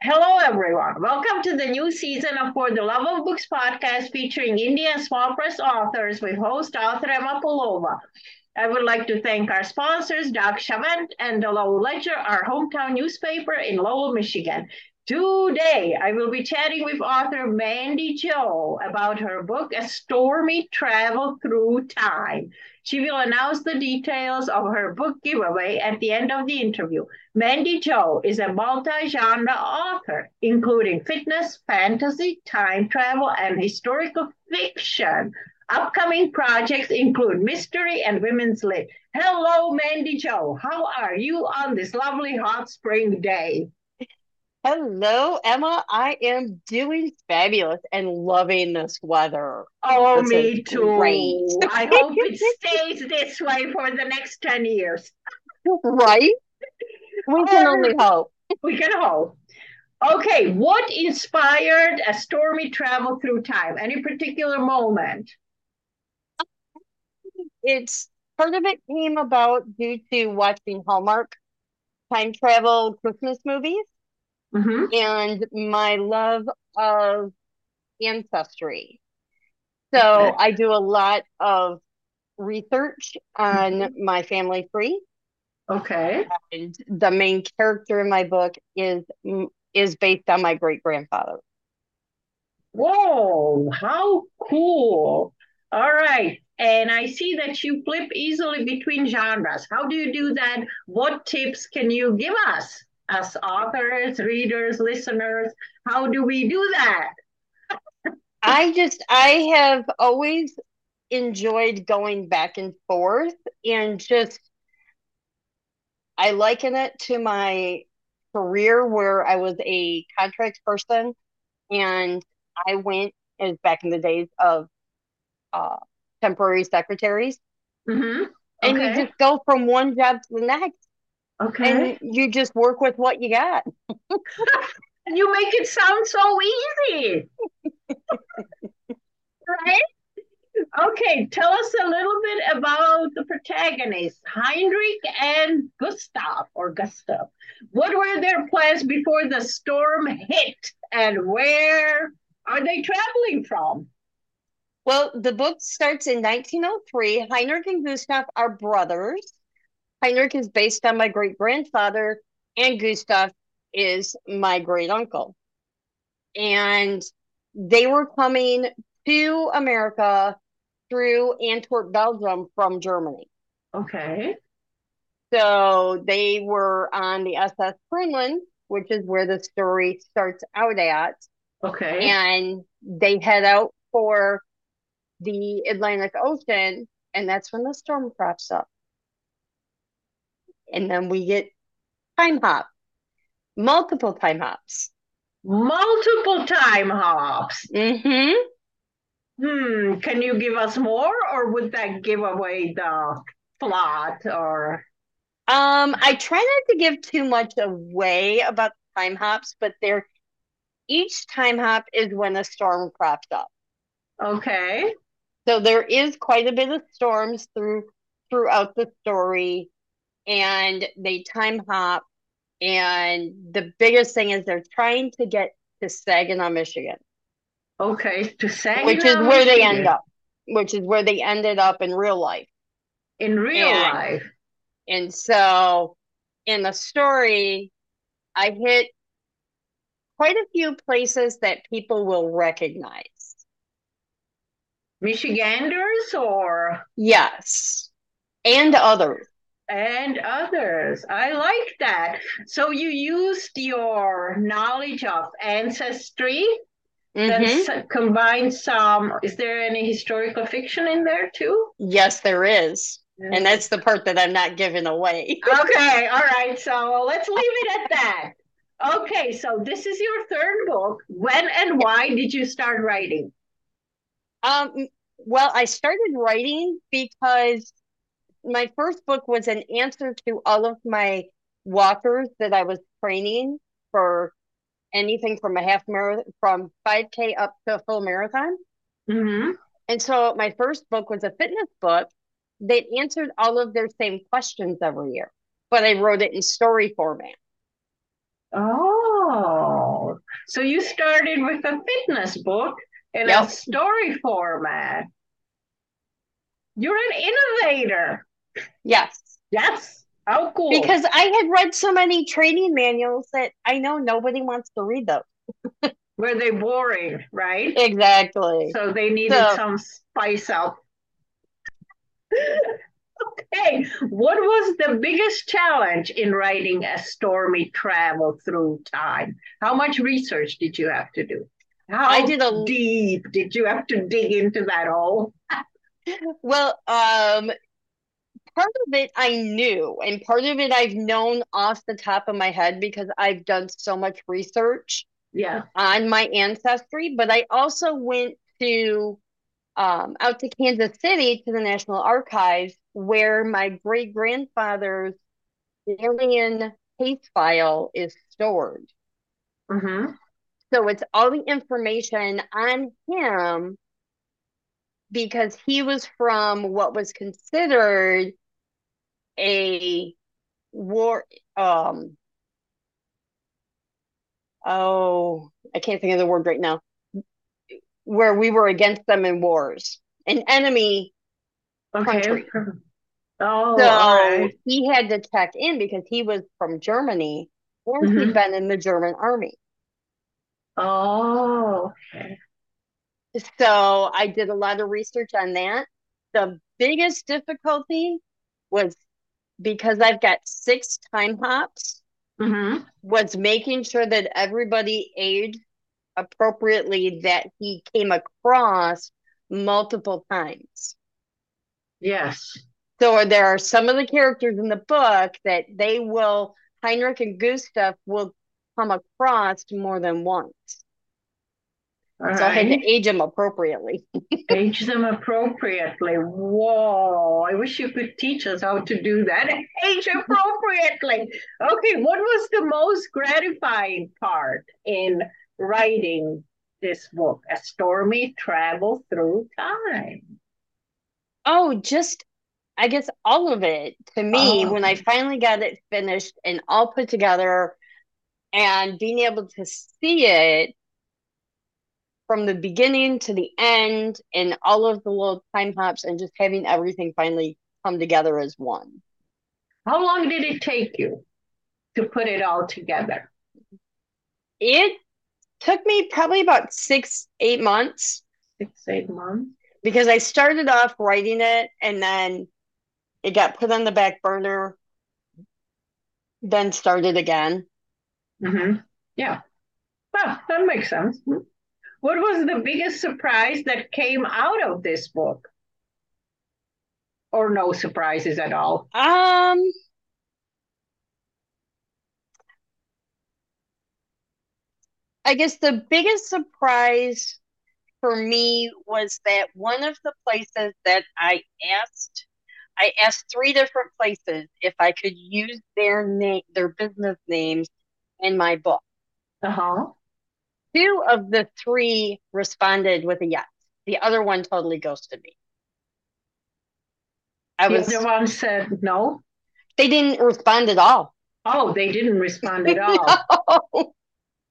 Hello, everyone. Welcome to the new season of For the Love of Books podcast featuring Indian small press authors with host author Emma Polova. I would like to thank our sponsors, Doc Chavent and the Lowell Ledger, our hometown newspaper in Lowell, Michigan. Today, I will be chatting with author Mandy Jo about her book, A Stormy Travel Through Time. She will announce the details of her book giveaway at the end of the interview. Mandy Jo is a multi genre author, including fitness, fantasy, time travel, and historical fiction. Upcoming projects include mystery and women's lit. Hello, Mandy Jo. How are you on this lovely hot spring day? Hello, Emma. I am doing fabulous and loving this weather. Oh, This me too. great. I hope it stays this way for the next 10 years. Right? We can oh, only hope. We can hope. Okay, what inspired a stormy travel through time? Any particular moment? It's part of it came about due to watching Hallmark time travel Christmas movies hmm and my love of ancestry. So Okay. I do a lot of research on my family tree, Okay. and the main character in my book is is based on my great grandfather. Whoa, how cool. All right. And I see that you flip easily between genres. How do you do that? What tips can you give us as authors, readers, listeners? How do we do that? I just I have always enjoyed going back and forth and just I liken it to my career where I was a contract person and I went as back in the days of uh, temporary secretaries hmm and you just go from one job to the next Okay. and you just work with what you got. You make it sound so easy. Right? Okay, tell us a little bit about the protagonists, Heinrich and Gustav or Gustav. What were their plans before the storm hit, and where are they traveling from? Well, the book starts in 1903. Heinrich and Gustav are brothers. Heinrich is based on my great grandfather, and Gustav is my great uncle. And they were coming to America through Antwerp, Belgium from Germany. Okay. So they were on the SS Greenland, which is where the story starts out at. Okay. And they head out for the Atlantic Ocean, and that's when the storm crops up. And then we get time hop, multiple time hops. Multiple time hops. Mm-hmm. Hmm, can you give us more, or would that give away the plot? Or Um, I try not to give too much away about the time hops, but they're each time hop is when a storm crops up. okay, So there is quite a bit of storms through throughout the story, and they time hop. And the biggest thing is they're trying to get to Saginaw, Michigan, okay, to Saginaw, which is where they end up, which is where they ended up in real life. in real And life. and so in the story, I hit quite a few places that people will recognize. Michiganders or Yes, and others. And others. I like that. So you used your knowledge of ancestry, hmm combined some. Is there any historical fiction in there too? Yes, there is. And that's the part that I'm not giving away. Okay, all right. So let's leave it at that. Okay, so this is your third book. When and why did you start writing? Um, well, I started writing because my first book was an answer to all of my walkers that I was training for anything from a half marathon, from 5K up to a full marathon. Mm-hmm. And so my first book was a fitness book that answered all of their same questions every year, but I wrote it in story format. Oh, So you started with a fitness book in Yep. a story format. You're an innovator. Yes. Yes. How cool. Because I had read so many training manuals that I know nobody wants to read those. Were they boring, right? Exactly. So they needed So- some spice up. okay, what was the biggest challenge in writing a stormy travel through time? How much research did you have to do? How I did a- deep did you have to dig into that hole? Well, um, part of it I knew, and part of it I've known off the top of my head because I've done so much research Yeah. on my ancestry, but I also went to um, out to Kansas City to the National Archives where my great grandfather's alien case file is stored. Mm-hmm. So it's all the information on him because he was from what was considered a war um oh I can't think of the word right now where we were against them in wars an enemy Okay. Country. Oh, so right. he had to check in because he was from Germany and Mhm. he'd been in the German army Oh, okay. So I did a lot of research on that. The biggest difficulty was because I've got six time hops, Mm-hmm. was making sure that everybody aged appropriately that he came across multiple times. Yes. So there are some of the characters in the book that they will, Heinrich and Gustav will come across more than once. All So I had to age them appropriately. Age them appropriately. Whoa, I wish you could teach us how to do that. Age appropriately. Okay, what was the most gratifying part in writing this book, A Stormy Travel Through Time? Oh, just I guess all of it to me Oh. when I finally got it finished and all put together and being able to see it from the beginning to the end and all of the little time hops and just having everything finally come together as one. How long did it take you to put it all together? It took me probably about six, eight months Six, eight months? because I started off writing it and then it got put on the back burner, then started again. Mm-hmm. Yeah. Well, that makes sense. What was the biggest surprise that came out of this book? Or no surprises at all? Um, I guess the biggest surprise for me was that one of the places that I asked, I asked three different places if I could use their name, their business names in my book. Uh-huh. Two of the three responded with a yes. The other one totally ghosted me. I The was, other one said no. they didn't respond at all. Oh, they didn't respond at all. No.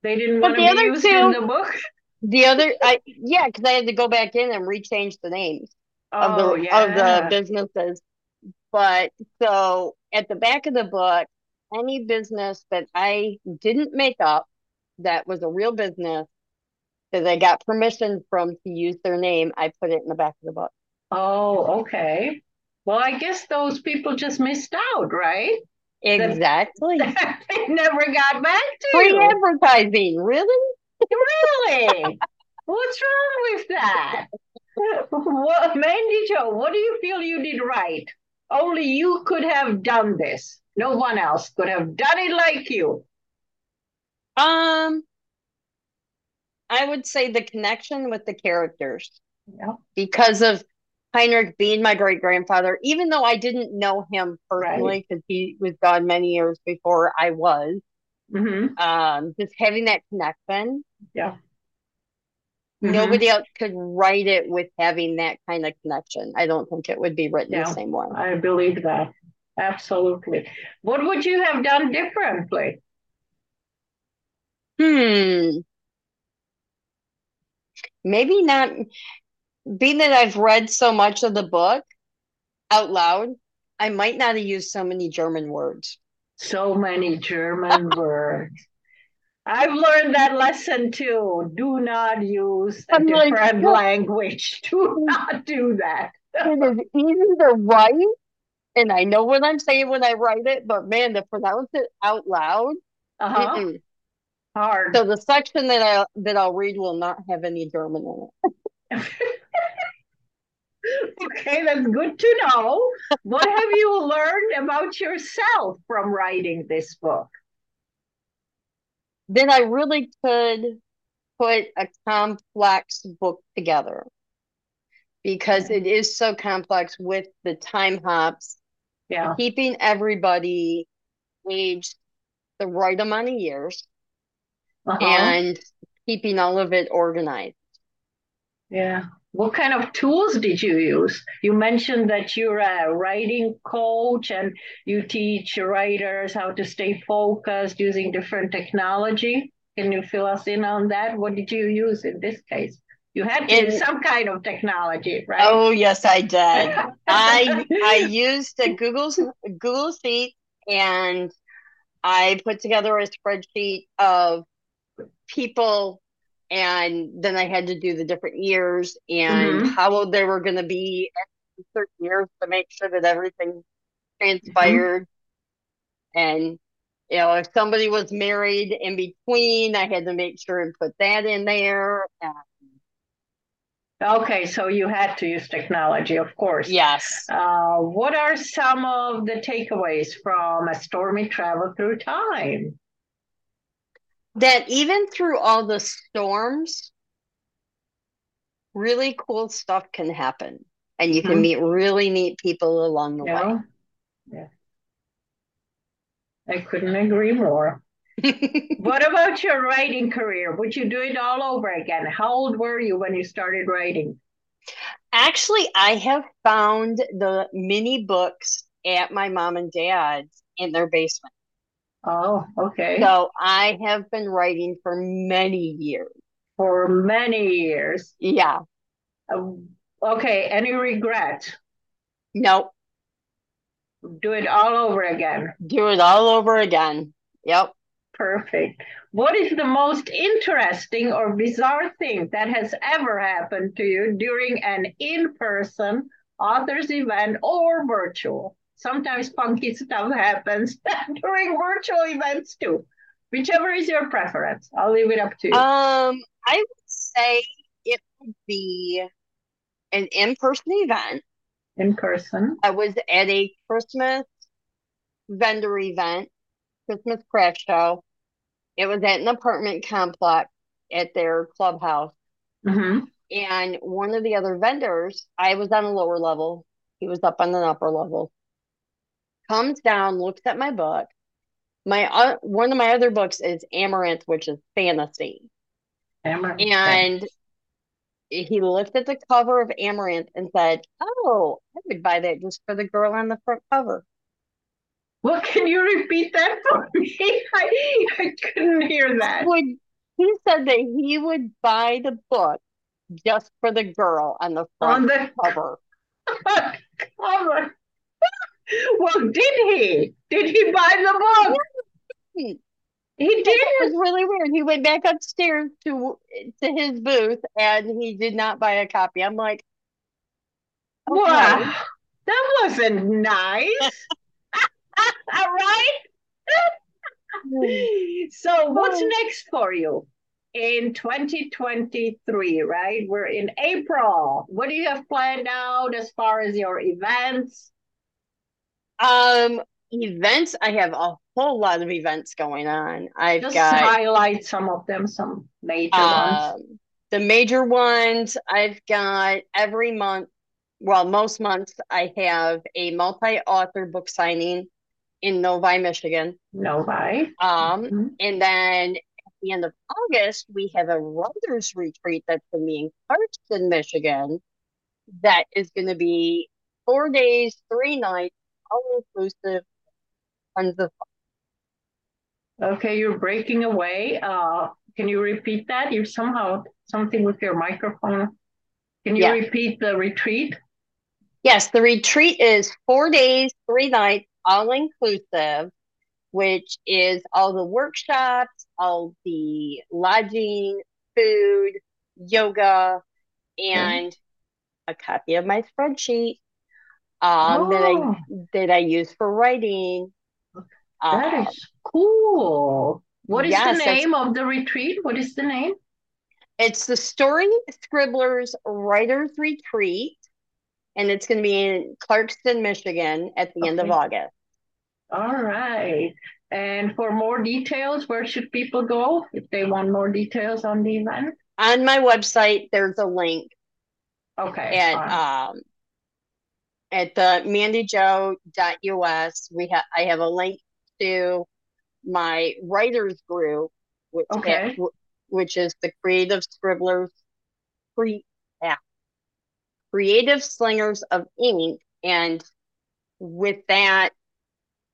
They didn't But want to the be other used in the book. The other, I yeah, because I had to go back in and rechange the names of the Oh, of the businesses. But so at the back of the book, any business that I didn't make up that was a real business that I got permission from to use their name, I put it in the back of the book. Oh, okay. Well, I guess those people just missed out, right? Exactly. they never got back to Free advertising, really? Really? What's wrong with that? What, Mandy what do you feel you did right? Only you could have done this. No one else could have done it like you. Um, I would say the connection with the characters. Yeah. because of Heinrich being my great grandfather, even though I didn't know him personally because he was gone many years before I was, Mm-hmm. um, just having that connection, Yeah. nobody else could write it with having that kind of connection. I don't think it would be written Yeah. the same way. I believe that. Absolutely. What would you have done differently? Hmm. maybe not being that I've read so much of the book out loud, I might not have used so many German words. So many German words. I've learned that lesson too. Do not use a I'm different like, language. Do not do that. it is easy to write, and I know what I'm saying when I write it, but man, to pronounce it out loud, uh-huh. Hard. So the section that I that I'll read will not have any German in it. okay, that's good to know. What have you learned about yourself from writing this book? then I really could put a complex book together because it is so complex with the time hops, yeah, keeping everybody aged the right amount of years uh-huh. and keeping all of it organized. Yeah. What kind of tools did you use? You mentioned that you're a writing coach and you teach writers how to stay focused using different technology. Can you fill us in on that? What did you use in this case? You had to in, use some kind of technology, right? Oh yes, I did. I I used a Google Google Sheet and I put together a spreadsheet of people and then I had to do the different years and mm-hmm. how old they were going to be at certain years to make sure that everything transpired. Mm-hmm. And you know, if somebody was married in between, I had to make sure and put that in there. Okay, so you had to use technology, of course. Yes. Uh, what are some of the takeaways from a stormy travel through time? That even through all the storms, really cool stuff can happen and you can mm-hmm. meet really neat people along the yeah. way. Yeah. I couldn't agree more. what about your writing career? Would you do it all over again? How old were you when you started writing? Actually, I have found the mini books at my mom and dad's in their basement. Oh, okay. So I have been writing for many years. For many years. Yeah. Uh, okay. Any regret? Nope. Do it all over again. Do it all over again. Yep. Perfect. What is the most interesting or bizarre thing that has ever happened to you during an in person author's event or virtual? Sometimes funky stuff happens during virtual events too. Whichever is your preference, I'll leave it up to you. Um, I would say it would be an in-person event. In person. I was at a Christmas vendor event, Christmas craft show. It was at an apartment complex at their clubhouse. Mm-hmm. And one of the other vendors, I was on a lower level. He was up on an upper level comes down, looks at my book. My uh, one of my other books is Amaranth, which is fantasy. Amaranth. And he looked at the cover of Amaranth and said, "Oh, I would buy that just for the girl on the front cover." Well, can you repeat that for me? I, I couldn't hear that. He, would, he said that he would buy the book just for the girl on the front on the cover. cover. Well, did he? Did he buy the book? He, he did. It was really weird. He went back upstairs to to his booth and he did not buy a copy. I'm like, okay. wow, that wasn't nice. All right. Hmm. so, what's hmm. next for you? in 2023, right? We're in April. What do you have planned out as far as your events? Um, events. I have a whole lot of events going on. I've Just got highlight some of them, some major um, ones. The major ones I've got every month. Well, most months I have a multi-author book signing in Novi, Michigan. Novi. Um, mm-hmm. and then at the end of August we have a writers retreat that's going to be in Clarkston, Michigan. That is going to be four days, three nights all inclusive, tons of fun. Okay, you're breaking away. Uh, can you repeat that? You somehow something with your microphone. Can you Yeah. repeat the retreat? Yes, the retreat is four days, three nights, all inclusive, which is all the workshops, all the lodging, food, yoga, and a copy of my spreadsheet um, that I Oh, that I use for writing. that Um, is cool. What is the yes, that's name of the retreat? What is the name? it's the Story Scribblers Writers Retreat, and it's going to be in Clarkston, Michigan, at the end of August. All right. And for more details, where should people go if they want more details on the event? On my website, there's a link Okay. And uh, um at the mandyjo.us. We have I have a link to my writers group, which Okay. wh- which is the Creative Scribblers, cre- yeah, Creative Slingers of Ink, and with that,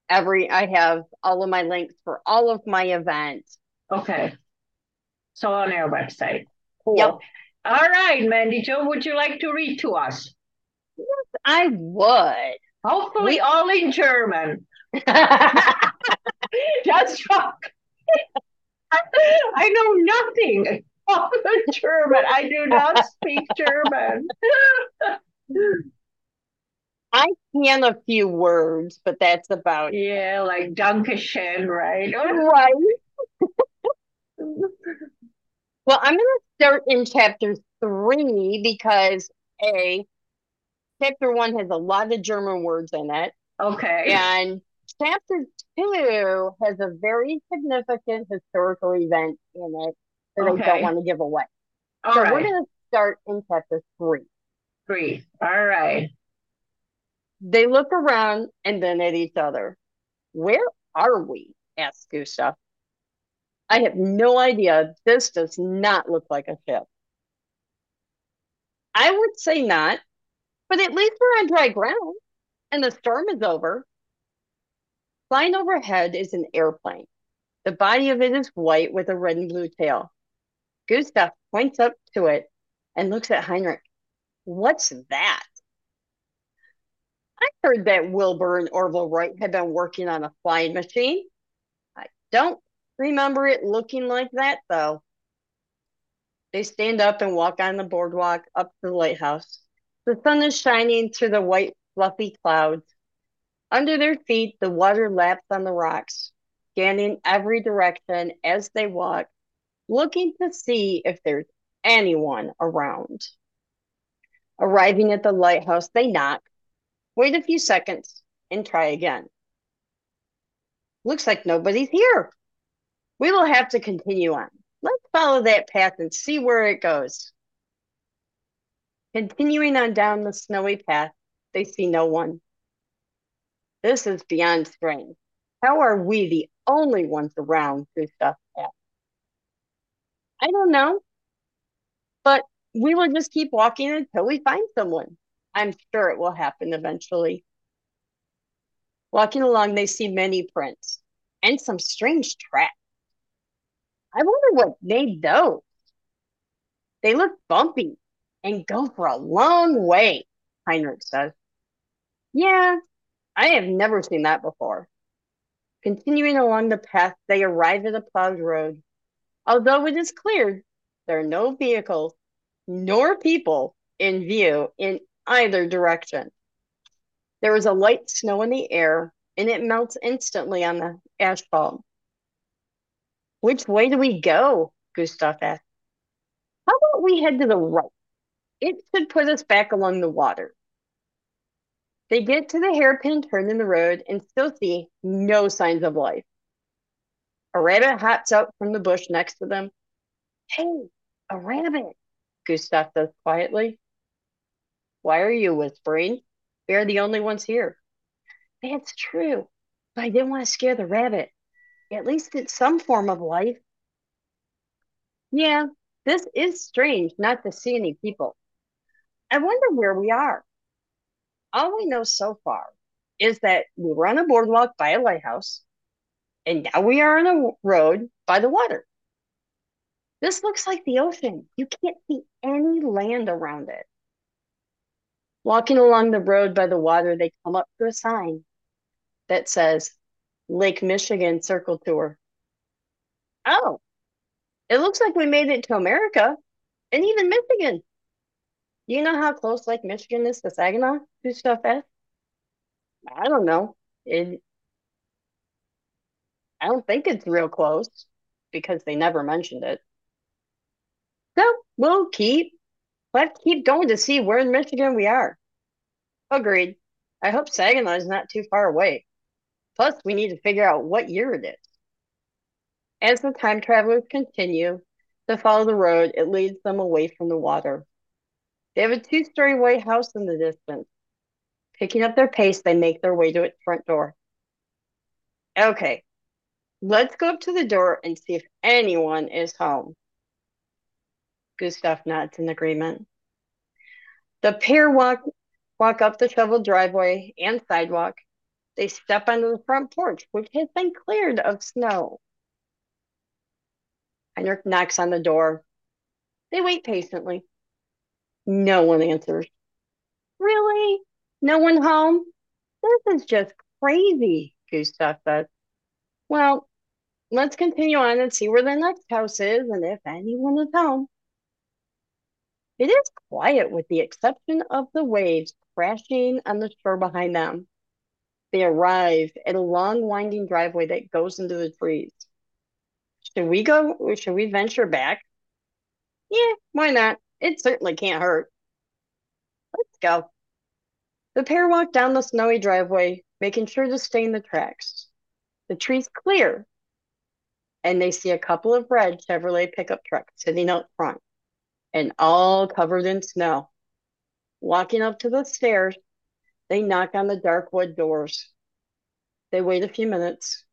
every I have all of my links for all of my events. Okay. So on our website. Cool. Yep, All right, Mandy Jo, would you like to read to us? I would. Hopefully We all in German. That's right. I know nothing of German. I do not speak German. I can a few words, but that's about. Yeah, like Dankeschön, right? Right. Well, I'm going to start in chapter three because A, chapter one has a lot of German words in it, Okay. and chapter two has a very significant historical event in it that I don't want to give away. All So we're going to start in chapter three. Three. All right. They look around and then at each other. Where are we? asked Gustav. I have no idea. This does not look like a ship. I would say not, but at least we're on dry ground and the storm is over. Flying overhead is an airplane. The body of it is white with a red and blue tail. Gustav points up to it and looks at Heinrich. What's that? I heard that Wilbur and Orville Wright had been working on a flying machine. I don't remember it looking like that, though. They stand up and walk on the boardwalk up to the lighthouse. The sun is shining through the white, fluffy clouds. Under their feet, the water laps on the rocks, scanning every direction as they walk, looking to see if there's anyone around. Arriving at the lighthouse, they knock, wait a few seconds, and try again. Looks like nobody's here. We will have to continue on. Let's follow that path and see where it goes. Continuing on down the snowy path, they see no one. This is beyond strange. How are we the only ones around Gustav asked. I don't know, but we will just keep walking until we find someone. I'm sure it will happen eventually. Walking along, they see many prints and some strange tracks. I wonder what made those. They look bumpy and go for a long way, Heinrich says. Yeah, I have never seen that before. Continuing along the path, they arrive at a plowed road. Although it is cleared, there are no vehicles nor people in view in either direction. There is a light snow in the air, and it melts instantly on the asphalt. Which way do we go? Gustav asked. How about we head to the right? It should put us back along the water. They get to the hairpin turn in the road and still see no signs of life. A rabbit hops out from the bush next to them. Hey, a rabbit, Gustav says quietly. Why are you whispering? We are the only ones here. That's true, but I didn't want to scare the rabbit. At least it's some form of life. Yeah, this is strange not to see any people. I wonder where we are. All we know so far is that we were on a boardwalk by a lighthouse, and now we are on a road by the water. This looks like the ocean. You can't see any land around it. Walking along the road by the water, they come up to a sign that says Lake Michigan Circle Tour. Oh, it looks like we made it to America and even Michigan. Do you know how close Lake Michigan is to Saginaw? Gustav is? I don't know. It, I don't think it's real close because they never mentioned it. So we'll keep let's keep going to see where in Michigan we are. Agreed. I hope Saginaw is not too far away. Plus, we need to figure out what year it is. As the time travelers continue to follow the road, it leads them away from the water. They have a two story white house in the distance. Picking up their pace, they make their way to its front door. Okay, let's go up to the door and see if anyone is home. Gustav nods in agreement. The pair walk walk up the shoveled driveway and sidewalk. They step onto the front porch, which has been cleared of snow. Heinrich knocks on the door. They wait patiently. No one answers. Really? No one home? This is just crazy, Gustav says. Well, let's continue on and see where the next house is and if anyone is home. It is quiet with the exception of the waves crashing on the shore behind them. They arrive at a long winding driveway that goes into the trees. Should we go? Should we venture back? Yeah, why not? It certainly can't hurt. Let's go. The pair walk down the snowy driveway, making sure to stay in the tracks. The tree's clear, and they see a couple of red Chevrolet pickup trucks sitting out front and all covered in snow. Walking up to the stairs, they knock on the dark wood doors. They wait a few minutes,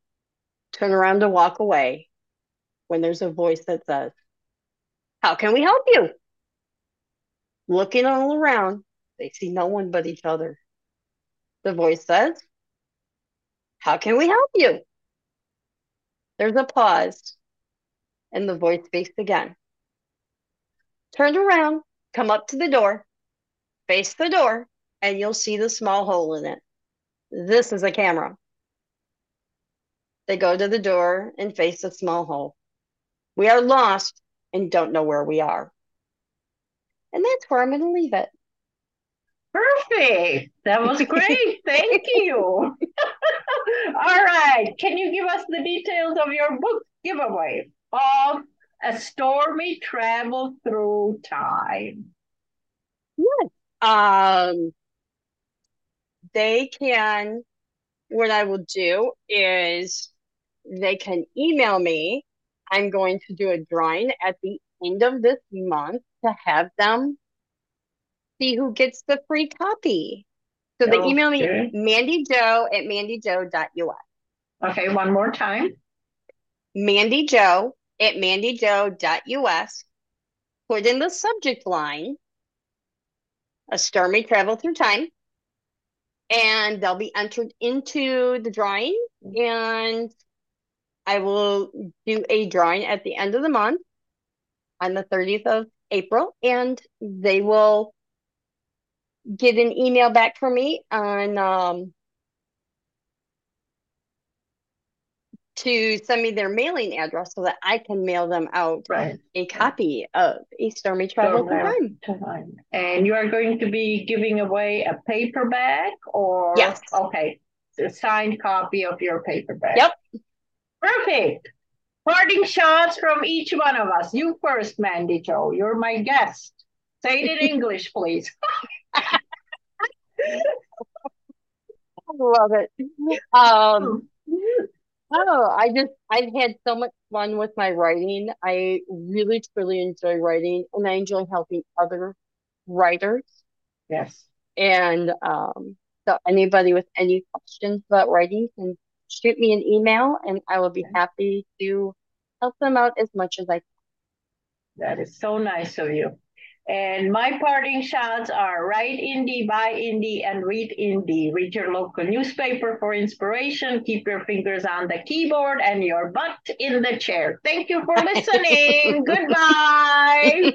turn around to walk away when there's a voice that says, How can we help you? Looking all around, they see no one but each other. The voice says, How can we help you? There's a pause, and the voice speaks again. Turn around, come up to the door, face the door, and you'll see the small hole in it. This is a camera. They go to the door and face the small hole. We are lost and don't know where we are. And that's where I'm going to leave it. Perfect. That was great. Thank you. All right. Can you give us the details of your book giveaway of A Stormy Travel Through Time? Yes. Um, they can, what I will do is they can email me. I'm going to do a drawing at the end of this month to have them see who gets the free copy. So they email me Mandy Jo at mandyjo.us. Okay, one more time. Mandy Jo at mandyjo.us. Put in the subject line a stormy travel through time and they'll be entered into the drawing and I will do a drawing at the end of the month on the 30th of April and they will get an email back from me on um, to send me their mailing address so that I can mail them out right. a copy of A Stormy Travel Time. time. And you are going to be giving away a paperback or? Yes. Okay. A signed copy of your paperback. Yep. Perfect. Parting shots from each one of us. You first, Mandy Jo. You're my guest. Say it in English, please. I love it. Um, oh, I just I've had so much fun with my writing. I really truly enjoy writing, and I enjoy helping other writers. Yes. And um, so anybody with any questions about writing can shoot me an email, and I will be happy to help them out as much as I can. That is so nice of you. And my parting shots are write indie, buy indie, and read indie. Read your local newspaper for inspiration. Keep your fingers on the keyboard and your butt in the chair. Thank you for listening. Goodbye.